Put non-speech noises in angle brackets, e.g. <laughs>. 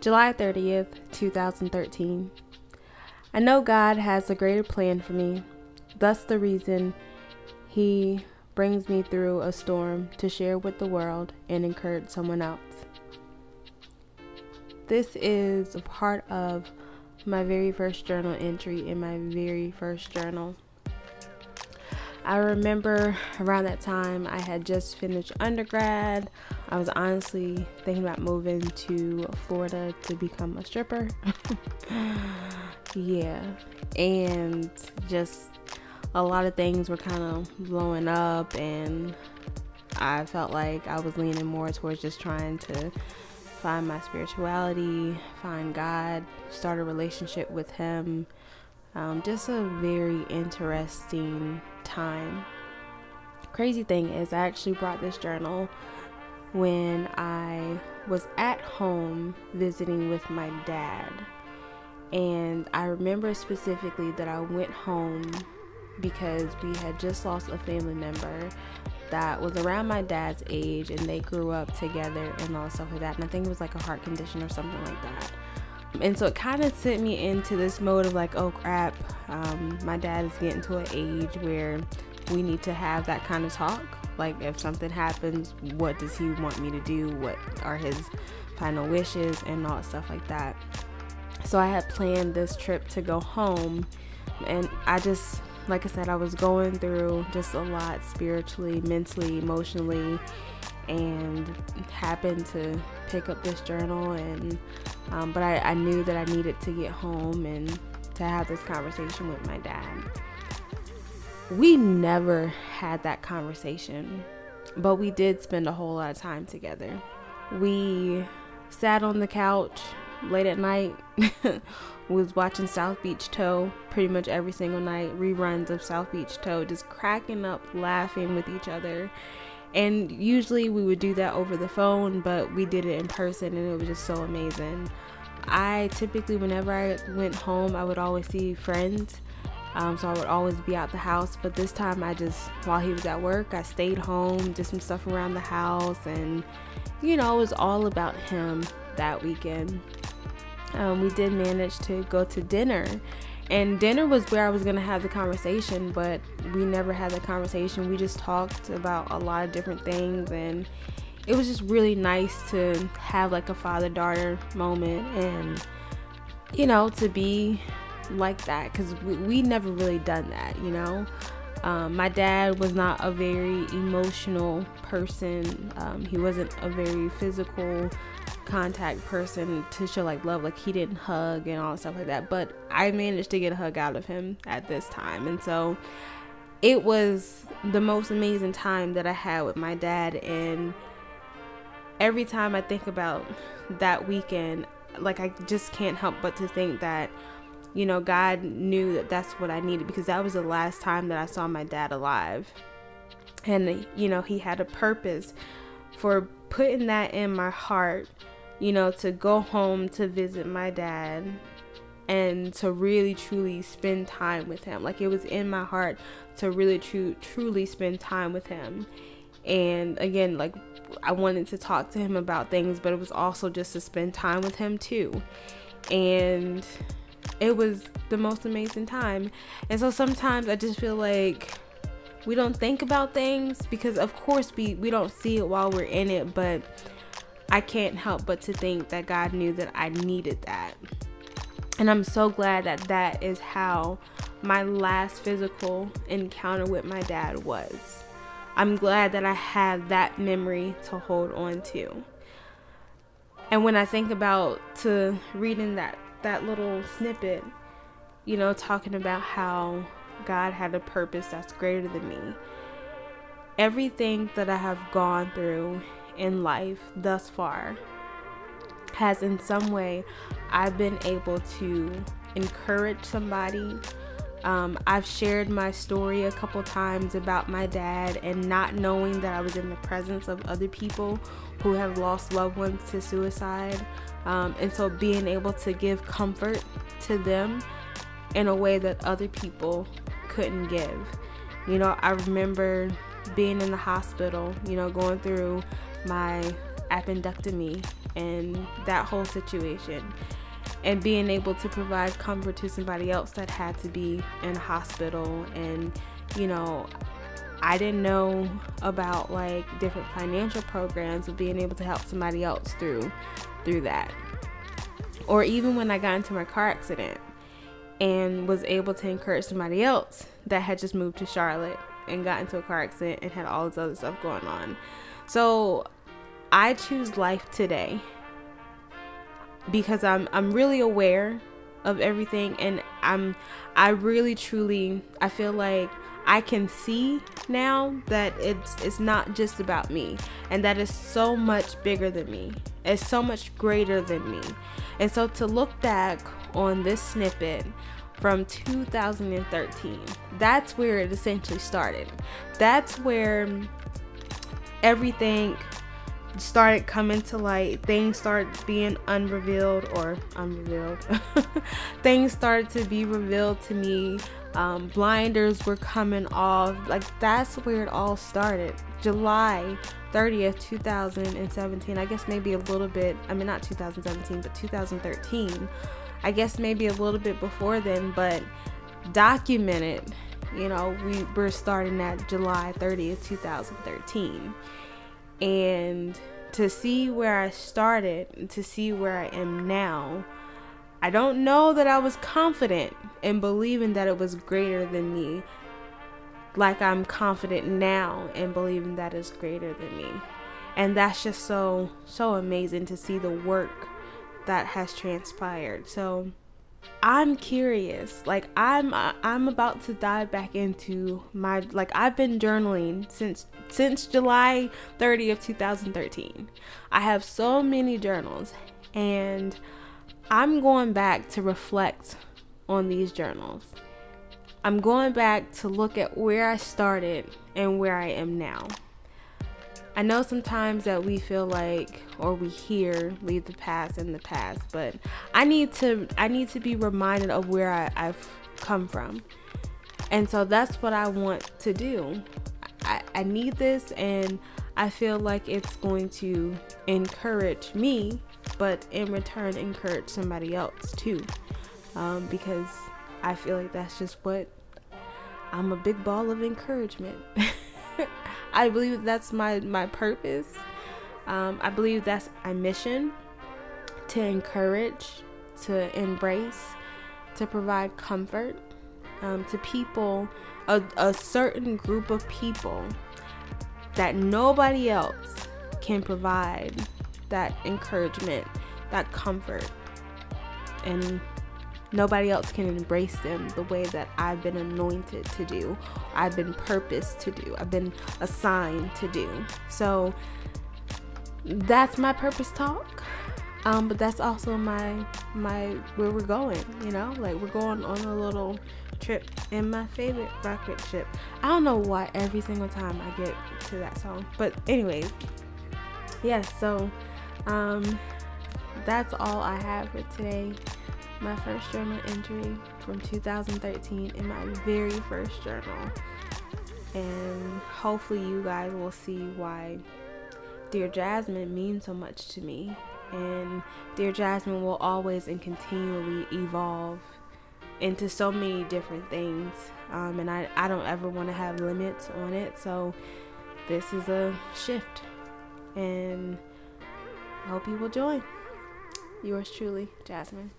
July 30th, 2013. I know God has a greater plan for me, thus, the reason He brings me through a storm to share with the world and encourage someone else. This is part of my very first journal entry in my very first journal. I remember around that time I had just finished undergrad. I was honestly thinking about moving to Florida to become a stripper. <laughs> yeah. And just a lot of things were kind of blowing up and I felt like I was leaning more towards just trying to find my spirituality, find God, start a relationship with Him. Um, just a very interesting time. Crazy thing is, I actually brought this journal when I was at home visiting with my dad. And I remember specifically that I went home because we had just lost a family member that was around my dad's age and they grew up together and all stuff like that. And I think it was like a heart condition or something like that. And so it kind of sent me into this mode of like, oh crap, um, my dad is getting to an age where we need to have that kind of talk. Like, if something happens, what does he want me to do? What are his final wishes and all stuff like that? So I had planned this trip to go home, and I just like I said, I was going through just a lot spiritually, mentally, emotionally, and happened to pick up this journal. And um, but I, I knew that I needed to get home and to have this conversation with my dad. We never had that conversation, but we did spend a whole lot of time together. We sat on the couch late at night <laughs> was watching South Beach Tow pretty much every single night, reruns of South Beach Tow, just cracking up, laughing with each other. And usually we would do that over the phone, but we did it in person and it was just so amazing. I typically, whenever I went home, I would always see friends. Um, so I would always be out the house, but this time I just, while he was at work, I stayed home, did some stuff around the house, and you know, it was all about him that weekend um, we did manage to go to dinner. And dinner was where I was to have the conversation, but we never had the conversation. We just talked about a lot of different things. And it was just really nice to have like a father daughter moment and, you know, to be like that because we, we never really done that, you know. Um, my dad was not a very emotional person. Um, he wasn't a very physical contact person to show like love. Like he didn't hug and all stuff like that. But I managed to get a hug out of him at this time, and so it was the most amazing time that I had with my dad. And every time I think about that weekend, like I just can't help but to think that you know, God knew that that's what I needed because that was the last time that I saw my dad alive. And, you know, he had a purpose for putting that in my heart, you know, to go home to visit my dad and to really truly spend time with him. Like it was in my heart to really truly spend time with him. And again, like I wanted to talk to him about things, but it was also just to spend time with him too. And it was the most amazing time. And so sometimes I just feel like we don't think about things because of course we we don't see it while we're in it, but I can't help but to think that God knew that I needed that. And I'm so glad that that is how my last physical encounter with my dad was. I'm glad that I have that memory to hold on to. And when I think about to reading that that little snippet, you know, talking about how God had a purpose that's greater than me. Everything that I have gone through in life thus far has, in some way, I've been able to encourage somebody. Um, I've shared my story a couple times about my dad and not knowing that I was in the presence of other people who have lost loved ones to suicide. Um, and so being able to give comfort to them in a way that other people couldn't give. You know, I remember being in the hospital, you know, going through my appendectomy and that whole situation and being able to provide comfort to somebody else that had to be in hospital and you know I didn't know about like different financial programs of being able to help somebody else through through that. Or even when I got into my car accident and was able to encourage somebody else that had just moved to Charlotte and got into a car accident and had all this other stuff going on. So I choose life today because I'm I'm really aware of everything and I'm I really truly I feel like I can see now that it's it's not just about me and that is so much bigger than me. It's so much greater than me. And so to look back on this snippet from 2013, that's where it essentially started. That's where everything started coming to light. Things started being unrevealed or unrevealed. <laughs> Things started to be revealed to me. Um, blinders were coming off. Like that's where it all started. July 30th, 2017. I guess maybe a little bit, I mean, not 2017, but 2013. I guess maybe a little bit before then, but documented. You know, we were starting at July 30th, 2013 and to see where I started to see where I am now, I don't know that I was confident in believing that it was greater than me, like I'm confident now in believing that it's greater than me. And that's just so, so amazing to see the work that has transpired. So, I'm curious. Like I'm uh, I'm about to dive back into my like I've been journaling since since July 30th 2013. I have so many journals and I'm going back to reflect on these journals. I'm going back to look at where I started and where I am now. I know sometimes that we feel like or we hear leave the past in the past, but I need to I need to be reminded of where I, I've come from. And so that's what I want to do. I, I need this and I feel like it's going to encourage me, but in return encourage somebody else too. Um, because I feel like that's just what I'm a big ball of encouragement. <laughs> I believe that's my my purpose. Um, I believe that's my mission to encourage, to embrace, to provide comfort um, to people, a, a certain group of people that nobody else can provide that encouragement, that comfort, and Nobody else can embrace them the way that I've been anointed to do. I've been purposed to do. I've been assigned to do. So that's my purpose talk. Um, but that's also my my where we're going, you know? Like we're going on a little trip in my favorite rocket ship. I don't know why every single time I get to that song. But anyways, yes, yeah, so um that's all I have for today my first journal entry from 2013 in my very first journal. And hopefully, you guys will see why Dear Jasmine means so much to me. And Dear Jasmine will always and continually evolve into so many different things. Um, and I, I don't ever want to have limits on it. So, this is a shift. And I hope you will join. Yours truly, Jasmine.